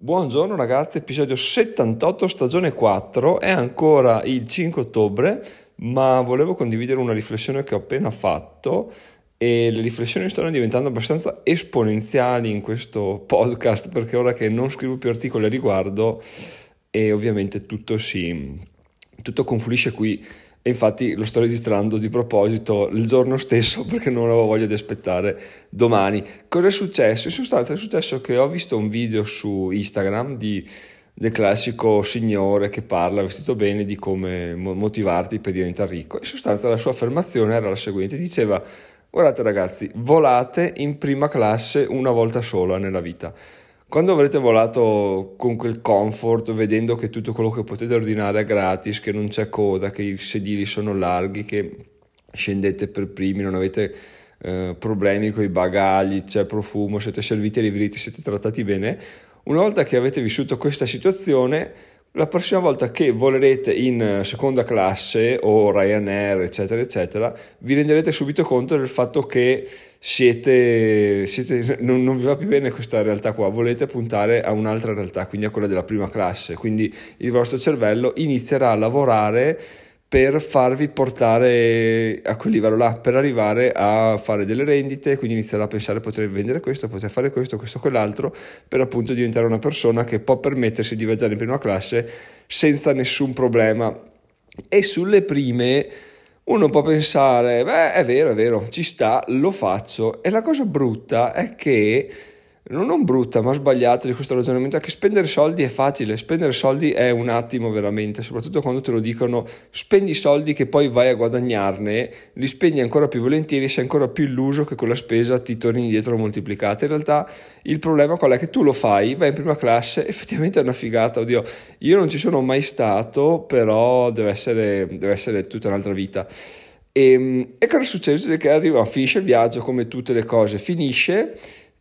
Buongiorno ragazzi, episodio 78, stagione 4, è ancora il 5 ottobre, ma volevo condividere una riflessione che ho appena fatto e le riflessioni stanno diventando abbastanza esponenziali in questo podcast perché ora che non scrivo più articoli a riguardo e ovviamente tutto si tutto confluisce qui e infatti lo sto registrando di proposito il giorno stesso perché non avevo voglia di aspettare domani. Cosa è successo? In sostanza è successo che ho visto un video su Instagram di, del classico signore che parla vestito bene di come motivarti per diventare ricco. In sostanza la sua affermazione era la seguente, diceva guardate ragazzi, volate in prima classe una volta sola nella vita. Quando avrete volato con quel comfort, vedendo che tutto quello che potete ordinare è gratis, che non c'è coda, che i sedili sono larghi, che scendete per primi, non avete eh, problemi con i bagagli, c'è profumo, siete serviti e riveriti, siete trattati bene, una volta che avete vissuto questa situazione, la prossima volta che volerete in seconda classe o Ryanair, eccetera, eccetera, vi renderete subito conto del fatto che siete, siete non, non, vi va più bene questa realtà qua, volete puntare a un'altra realtà, quindi a quella della prima classe. Quindi il vostro cervello inizierà a lavorare per farvi portare a quel livello là, per arrivare a fare delle rendite, quindi inizierà a pensare potrei vendere questo, potrei fare questo, questo, quell'altro, per appunto diventare una persona che può permettersi di viaggiare in prima classe senza nessun problema. E sulle prime uno può pensare, beh è vero, è vero, ci sta, lo faccio. E la cosa brutta è che non brutta ma sbagliata di questo ragionamento è che spendere soldi è facile, spendere soldi è un attimo veramente, soprattutto quando te lo dicono spendi soldi che poi vai a guadagnarne, li spendi ancora più volentieri, sei ancora più illuso che quella spesa ti torni indietro moltiplicata. In realtà il problema qual è? Che tu lo fai, vai in prima classe, effettivamente è una figata, oddio, io non ci sono mai stato, però deve essere, deve essere tutta un'altra vita. E, ehm, e cosa succede? Che arriva, finisce il viaggio come tutte le cose, finisce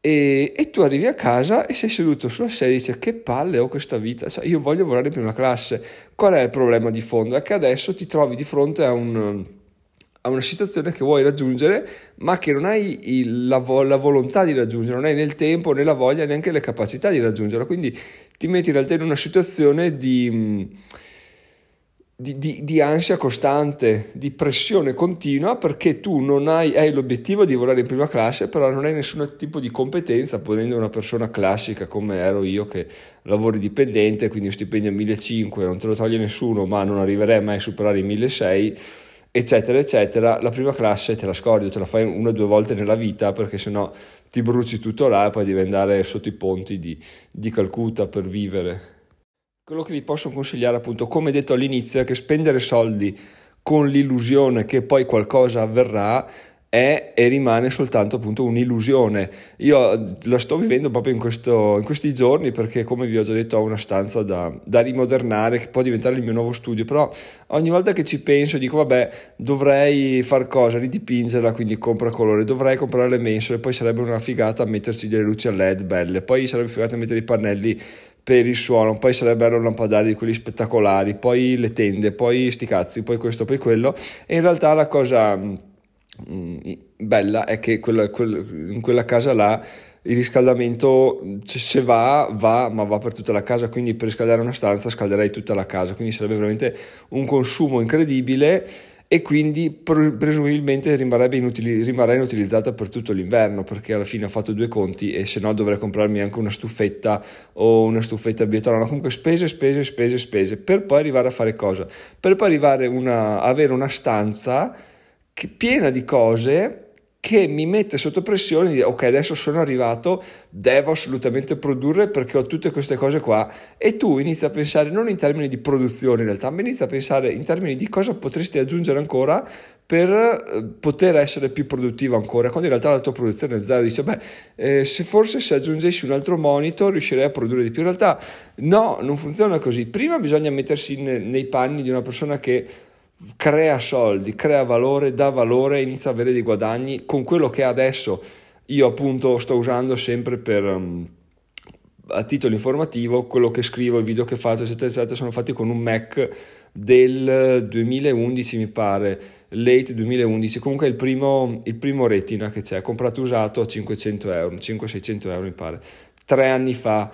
e, e, tu arrivi a casa e sei seduto sulla sedia e dici che palle ho questa vita, cioè, io voglio volare in prima classe. Qual è il problema di fondo? È che adesso ti trovi di fronte a, un, a una situazione che vuoi raggiungere ma che non hai il, la, la, volontà di raggiungere, non hai né il tempo né la voglia neanche le capacità di raggiungerla, quindi ti metti in realtà in una situazione di di, di, di, ansia costante, di pressione continua perché tu non hai, hai, l'obiettivo di volare in prima classe, però non hai nessun tipo di competenza, ponendo una persona classica come ero io che lavori dipendente, quindi un stipendio a 1.500 non te lo toglie nessuno, ma non arriverei mai a superare i 1.600, eccetera, eccetera. La prima classe te la scordi, te la fai una o due volte nella vita perché sennò ti bruci tutto là e poi devi andare sotto i ponti di, di Calcutta per vivere. Quello che vi posso consigliare, appunto, come detto all'inizio, è che spendere soldi con l'illusione che poi qualcosa avverrà è e rimane soltanto appunto un'illusione. Io la sto vivendo proprio in, questo, in, questi giorni perché, come vi ho già detto, ho una stanza da, da, rimodernare che può diventare il mio nuovo studio. Però ogni volta che ci penso dico, vabbè, dovrei far cosa, ridipingerla, quindi compra colore, dovrei comprare le mensole, poi sarebbe una figata metterci delle luci a LED belle, poi sarebbe figata mettere i pannelli per il suono, poi sarebbero lampadari di quelli spettacolari, poi le tende, poi sti cazzi, poi questo, poi quello. E in realtà la cosa mh, mm, bella è che quella, quella, in quella casa là il riscaldamento se va, va, ma va per tutta la casa, quindi per riscaldare una stanza scalderei tutta la casa, quindi sarebbe veramente un consumo incredibile e quindi presumibilmente inutili- rimarrà inutilizzata per tutto l'inverno perché alla fine ho fatto due conti e se no dovrei comprarmi anche una stufetta o una stufetta bioetanolo comunque spese spese spese spese per poi arrivare a fare cosa? Per poi arrivare a avere una stanza che, piena di cose che mi mette sotto pressione di ok adesso sono arrivato devo assolutamente produrre perché ho tutte queste cose qua. E tu inizi a pensare non in termini di produzione in realtà ma inizi a pensare in termini di cosa potresti aggiungere ancora per eh, poter essere più produttivo ancora quando in realtà la tua produzione è zero. Dice beh eh, se forse se aggiungessi un altro monitor riuscirei a produrre di più. In realtà no non funziona così. Prima bisogna mettersi in, nei panni di una persona che crea soldi, crea valore, dà valore, inizia a avere dei guadagni. Con quello che adesso io appunto sto usando sempre per um, a titolo informativo, quello che scrivo, i video che faccio, eccetera, eccetera, sono fatti con un Mac del 2011 mi pare, late 2011, comunque il primo, il primo retina che c'è, comprato usato a 500 euro, 500-600 euro mi pare, tre anni fa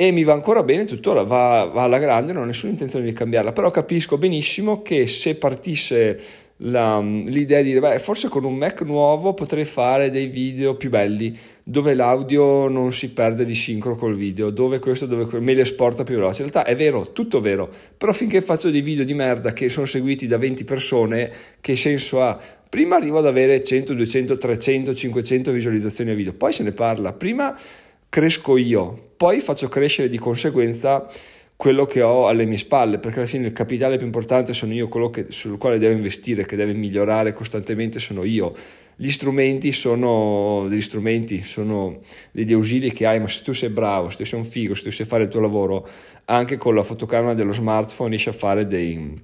e mi va ancora bene tuttora, va, va alla grande, non ho nessuna intenzione di cambiarla, però capisco benissimo che se partisse la, l'idea di dire, beh, forse con un Mac nuovo potrei fare dei video più belli, dove l'audio non si perde di sincro col video, dove questo, dove me li esporta più veloce. In realtà è vero, tutto vero, però finché faccio dei video di merda che sono seguiti da 20 persone, che senso ha? Prima arrivo ad avere 100, 200, 300, 500 visualizzazioni a video, poi se ne parla. Prima cresco io, poi faccio crescere di conseguenza quello che ho alle mie spalle, perché alla fine il capitale più importante sono io, quello che, sul quale devo investire, che deve migliorare costantemente sono io. Gli strumenti sono degli strumenti, sono degli ausili che hai, ma se tu sei bravo, se tu sei un figo, se tu sai fare il tuo lavoro, anche con la fotocamera dello smartphone riesci a fare dei,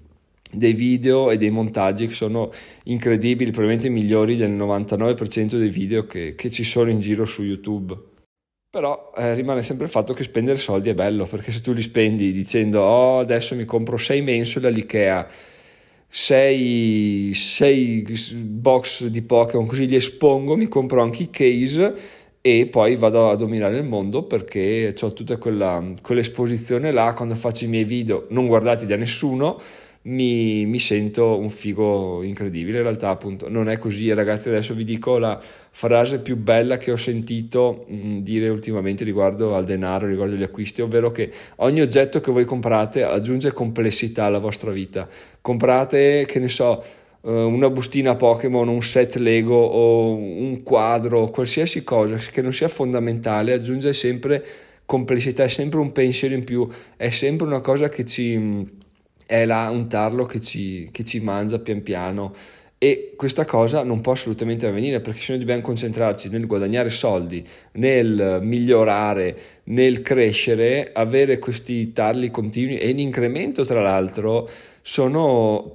dei video e dei montaggi che sono incredibili, probabilmente migliori del 99% dei video che, che ci sono in giro su YouTube. Però eh, rimane sempre il fatto che spendere soldi è bello, perché se tu li spendi dicendo oh adesso mi compro 6 mensole all'Ikea, 6, 6 box di Pokémon, così li espongo, mi compro anche i case e poi vado a dominare il mondo perché ho tutta quella, quell'esposizione là quando faccio i miei video non guardati da nessuno mi, mi, sento un figo incredibile. In realtà, appunto, non è così. Ragazzi, adesso vi dico la frase più bella che ho sentito mh, mm, dire ultimamente riguardo al denaro, riguardo agli acquisti, ovvero che ogni oggetto che voi comprate aggiunge complessità alla vostra vita. Comprate, che ne so, eh, una bustina Pokémon, un set Lego o un quadro, qualsiasi cosa che non sia fondamentale, aggiunge sempre complessità, è sempre un pensiero in più, è sempre una cosa che ci mm, è là un tarlo che ci, che ci mangia pian piano. E questa cosa non può assolutamente avvenire perché se noi dobbiamo concentrarci nel guadagnare soldi, nel migliorare, nel crescere, avere questi tarli continui e in incremento tra l'altro sono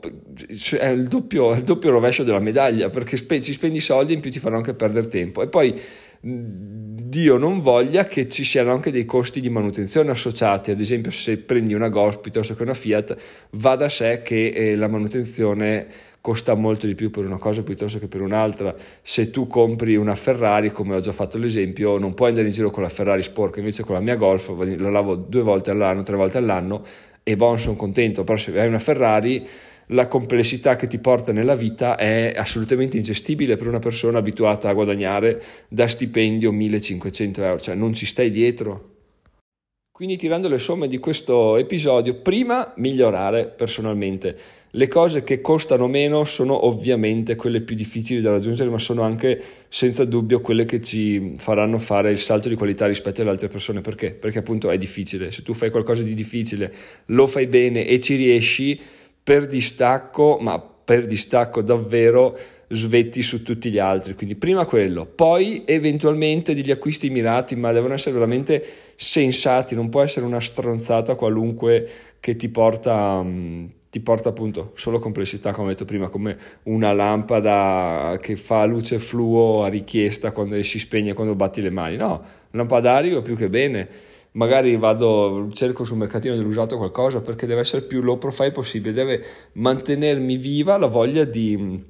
è il doppio, il doppio rovescio della medaglia perché spe, ci spendi soldi e in più ti fanno anche perdere tempo. E poi Dio non voglia che ci siano anche dei costi di manutenzione associati, ad esempio se prendi una Golf piuttosto che una Fiat, va da sé che eh, la manutenzione costa molto di più per una cosa piuttosto che per un'altra. Se tu compri una Ferrari, come ho già fatto l'esempio, non puoi andare in giro con la Ferrari sporca, invece con la mia Golf la lavo due volte all'anno, tre volte all'anno e bon, sono contento, però se hai una Ferrari la complessità che ti porta nella vita è assolutamente ingestibile per una persona abituata a guadagnare da stipendio 1500 euro, cioè non ci stai dietro. Quindi tirando le somme di questo episodio, prima migliorare personalmente. Le cose che costano meno sono ovviamente quelle più difficili da raggiungere, ma sono anche senza dubbio quelle che ci faranno fare il salto di qualità rispetto alle altre persone. Perché? Perché appunto è difficile. Se tu fai qualcosa di difficile, lo fai bene e ci riesci, per distacco, ma per distacco davvero svetti su tutti gli altri. Quindi prima quello, poi eventualmente degli acquisti mirati, ma devono essere veramente sensati, non può essere una stronzata qualunque che ti porta, mm, ti porta appunto solo complessità, come ho detto prima, come una lampada che fa luce fluo a richiesta quando si spegne quando batti le mani. No, lampadario più che bene magari vado, cerco sul mercatino dell'usato qualcosa perché deve essere più low profile possibile, deve mantenermi viva la voglia di,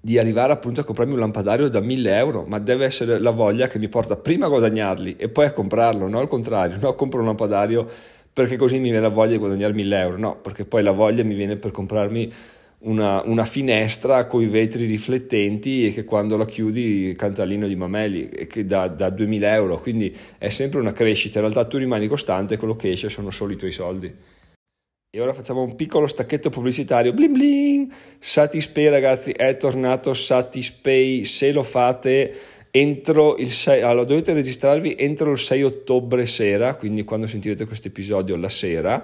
di arrivare appunto a comprarmi un lampadario da 1000 euro, ma deve essere la voglia che mi porta prima a guadagnarli e poi a comprarlo, non al contrario, no, compro un lampadario perché così mi viene la voglia di guadagnare 1000 euro, no, perché poi la voglia mi viene per comprarmi una, una, finestra con i vetri riflettenti e che quando la chiudi canta l'inno di Mameli che da, da 2000 euro. Quindi è sempre una crescita. In realtà tu rimani costante quello che esce sono solo i tuoi soldi. E ora facciamo un piccolo stacchetto pubblicitario. Bling bling! Satispay ragazzi è tornato Satispay. Se lo fate entro il 6 allora dovete registrarvi entro il 6 ottobre sera quindi quando sentirete questo episodio la sera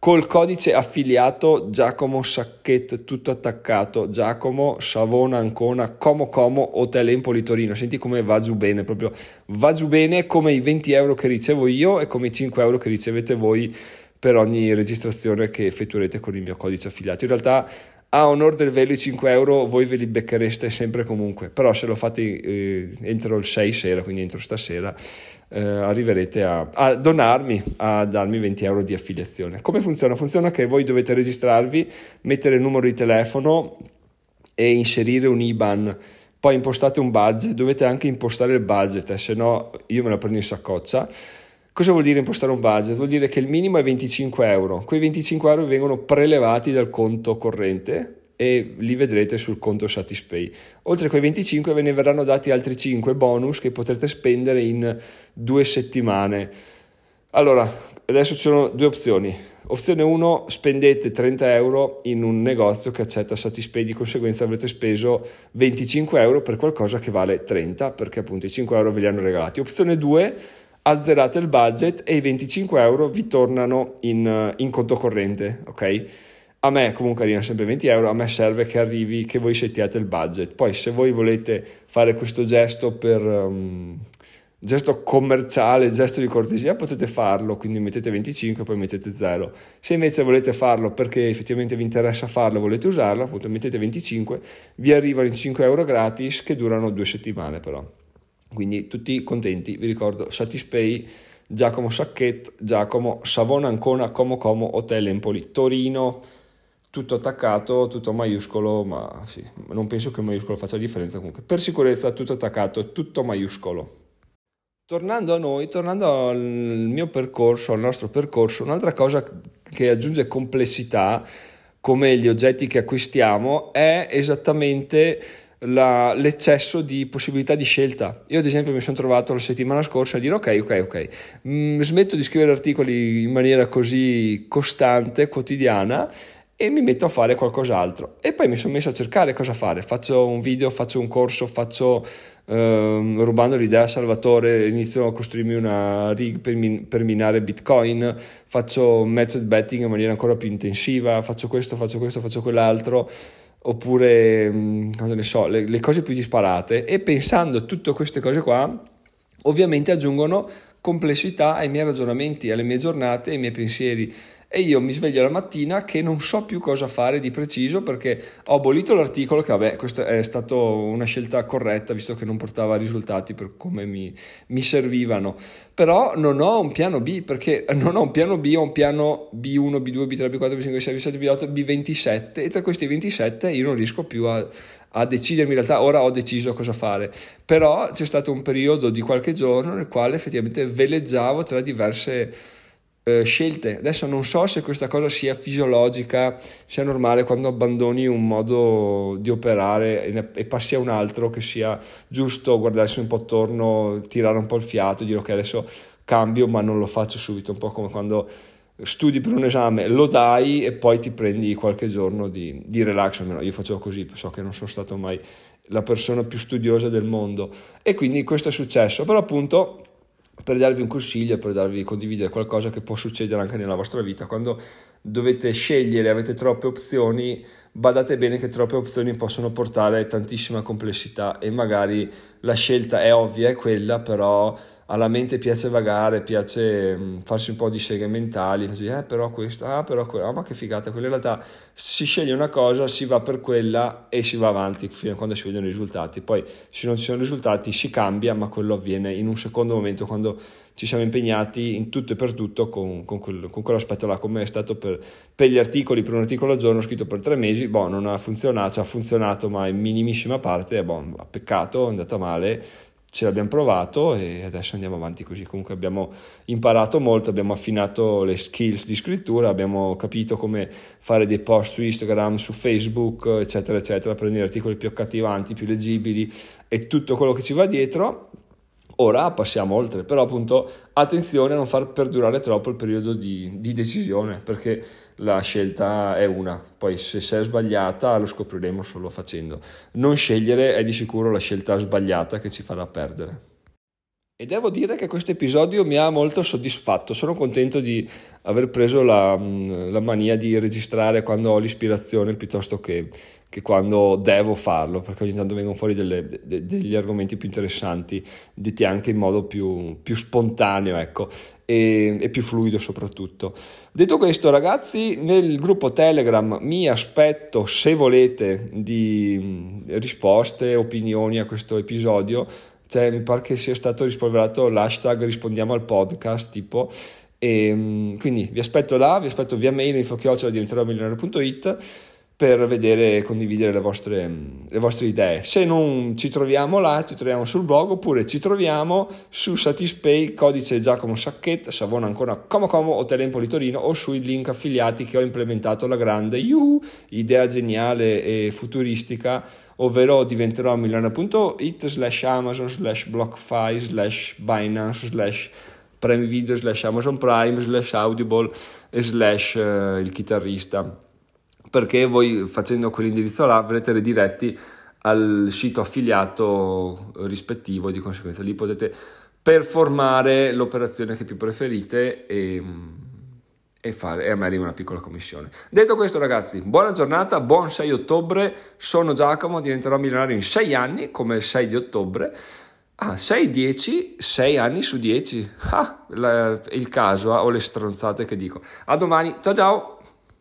col codice affiliato Giacomo Sacchetto tutto attaccato. Giacomo Savona Ancona Como Como Hotel Empoli Torino. Senti come va giù bene proprio va giù bene come i 20 euro che ricevo io e come i 5 euro che ricevete voi per ogni registrazione che effettuerete con il mio codice affiliato. In realtà a onore del velo i 5 euro voi ve li becchereste sempre comunque però se lo fate eh, entro il 6 sera quindi entro stasera eh, arriverete a, a, donarmi, a darmi 20 euro di affiliazione. Come funziona? Funziona che voi dovete registrarvi, mettere il numero di telefono e inserire un IBAN. Poi impostate un budget, dovete anche impostare il budget, eh, se no io me la prendo in saccoccia. Cosa vuol dire impostare un budget? Vuol dire che il minimo è 25 euro. Quei 25 euro vengono prelevati dal conto corrente e li vedrete sul conto Satispay. Oltre a quei 25 ve ne verranno dati altri 5 bonus che potrete spendere in due settimane. Allora, adesso ci sono due opzioni. Opzione 1, spendete 30 euro in un negozio che accetta Satispay, di conseguenza avrete speso 25 euro per qualcosa che vale 30, perché appunto i 5 euro ve li hanno regalati. Opzione 2, azzerate il budget e i 25 euro vi tornano in, in conto corrente, ok? A me comunque arrivano sempre 20 euro, a me serve che arrivi, che voi settiate il budget. Poi se voi volete fare questo gesto per... Um, gesto commerciale, gesto di cortesia, potete farlo, quindi mettete 25 e poi mettete 0. Se invece volete farlo perché effettivamente vi interessa farlo, volete usarlo, appunto mettete 25, vi arrivano in 5 euro gratis che durano due settimane però. Quindi tutti contenti, vi ricordo Satispay, Giacomo Sacchet, Giacomo, Savona Ancona, Como Como, Hotel Empoli, Torino, tutto attaccato, tutto maiuscolo, ma sì, non penso che il maiuscolo faccia differenza comunque. Per sicurezza tutto attaccato, tutto maiuscolo. Tornando a noi, tornando al mio percorso, al nostro percorso, un'altra cosa che aggiunge complessità, come gli oggetti che acquistiamo, è esattamente la, l'eccesso di possibilità di scelta. Io ad esempio mi sono trovato la settimana scorsa a dire ok, ok, ok, mm, smetto di scrivere articoli in maniera così costante, quotidiana e mi metto a fare qualcos'altro. E poi mi sono messo a cercare cosa fare. Faccio un video, faccio un corso, faccio ehm, rubando l'idea a Salvatore, inizio a costruirmi una rig per, min- per, minare Bitcoin, faccio method betting in maniera ancora più intensiva, faccio questo, faccio questo, faccio quell'altro. Oppure, mm, cosa ne so, le, le cose più disparate. E pensando tutte queste cose qua, ovviamente aggiungono complessità ai miei ragionamenti, alle mie giornate, ai miei pensieri e io mi sveglio la mattina che non so più cosa fare di preciso perché ho abolito l'articolo che vabbè questa è stata una scelta corretta visto che non portava risultati per come mi, mi, servivano. Però non ho un piano B perché non ho un piano B ho un piano B1 B2 B3 B4 B5 B6 B7 B8 B27 e tra questi 27 io non riesco più a, a decidermi. In realtà ora ho deciso cosa fare. Però c'è stato un periodo di qualche giorno nel quale effettivamente veleggiavo tra diverse eh, scelte. Adesso non so se questa cosa sia fisiologica, sia normale quando abbandoni un modo di operare e, passi a un altro che sia giusto guardarsi un po' attorno, tirare un po' il fiato, dire ok adesso cambio ma non lo faccio subito, un po' come quando studi per un esame, lo dai e poi ti prendi qualche giorno di, di relax, almeno io facevo così, so che non sono stato mai la persona più studiosa del mondo. E quindi questo è successo, però appunto per darvi un consiglio, per darvi condividere qualcosa che può succedere anche nella vostra vita. Quando dovete scegliere, avete troppe opzioni, badate bene che troppe opzioni possono portare tantissima complessità e magari la scelta è ovvia, è quella, però alla mente piace vagare, piace mm, farsi un po' di seghe mentali, così, eh, però questo, ah, però quello, ah, ma che figata, quella in realtà si sceglie una cosa, si va per quella e si va avanti fino a quando si vedono i risultati. Poi se non ci sono risultati si cambia, ma quello avviene in un secondo momento quando ci siamo impegnati in tutto e per tutto con, con, quel, con quell'aspetto là, come è stato per, per, gli articoli, per un articolo al giorno scritto per tre mesi, boh, non ha funzionato, cioè ha funzionato ma in minimissima parte, boh, peccato, è andata male, ce l'abbiamo provato e adesso andiamo avanti così. Comunque abbiamo imparato molto, abbiamo affinato le skills di scrittura, abbiamo capito come fare dei post su Instagram, su Facebook, eccetera, eccetera, prendere articoli più accattivanti, più leggibili e tutto quello che ci va dietro Ora passiamo oltre, però appunto attenzione a non far perdurare troppo il periodo di, di, decisione, perché la scelta è una, poi se sei sbagliata lo scopriremo solo facendo. Non scegliere è di sicuro la scelta sbagliata che ci farà perdere. E devo dire che questo episodio mi ha molto soddisfatto, sono contento di aver preso la, la mania di registrare quando ho l'ispirazione piuttosto che che quando devo farlo, perché ogni tanto vengono fuori delle, de, degli argomenti più interessanti, detti anche in modo più, più spontaneo, ecco, e, e, più fluido soprattutto. Detto questo, ragazzi, nel gruppo Telegram mi aspetto, se volete, di risposte, opinioni a questo episodio. Cioè, mi pare che sia stato rispolverato l'hashtag rispondiamo al podcast, tipo, e quindi vi aspetto là, vi aspetto via mail info-diventerò per vedere e condividere le vostre, le vostre, idee. Se non ci troviamo là, ci troviamo sul blog oppure ci troviamo su Satispay, codice Giacomo Sacchetta, Savona ancora Como Como, Hotel Empoli Torino o sui link affiliati che ho implementato la grande yuhu, idea geniale e futuristica, ovvero diventerò milano.it slash Amazon slash BlockFi slash Binance slash Prime Video slash Amazon Prime slash Audible e slash uh, il chitarrista. Perché voi facendo quell'indirizzo là verrete rediretti al sito affiliato rispettivo di conseguenza lì potete performare l'operazione che più preferite e, e, fare, e a me arriva una piccola commissione. Detto questo ragazzi, buona giornata, buon 6 ottobre, sono Giacomo, diventerò milionario in 6 anni come il 6 di ottobre. Ah, 6-10, 6 anni su 10. Ah, la, il caso, ah, o le stronzate che dico. A domani, ciao ciao!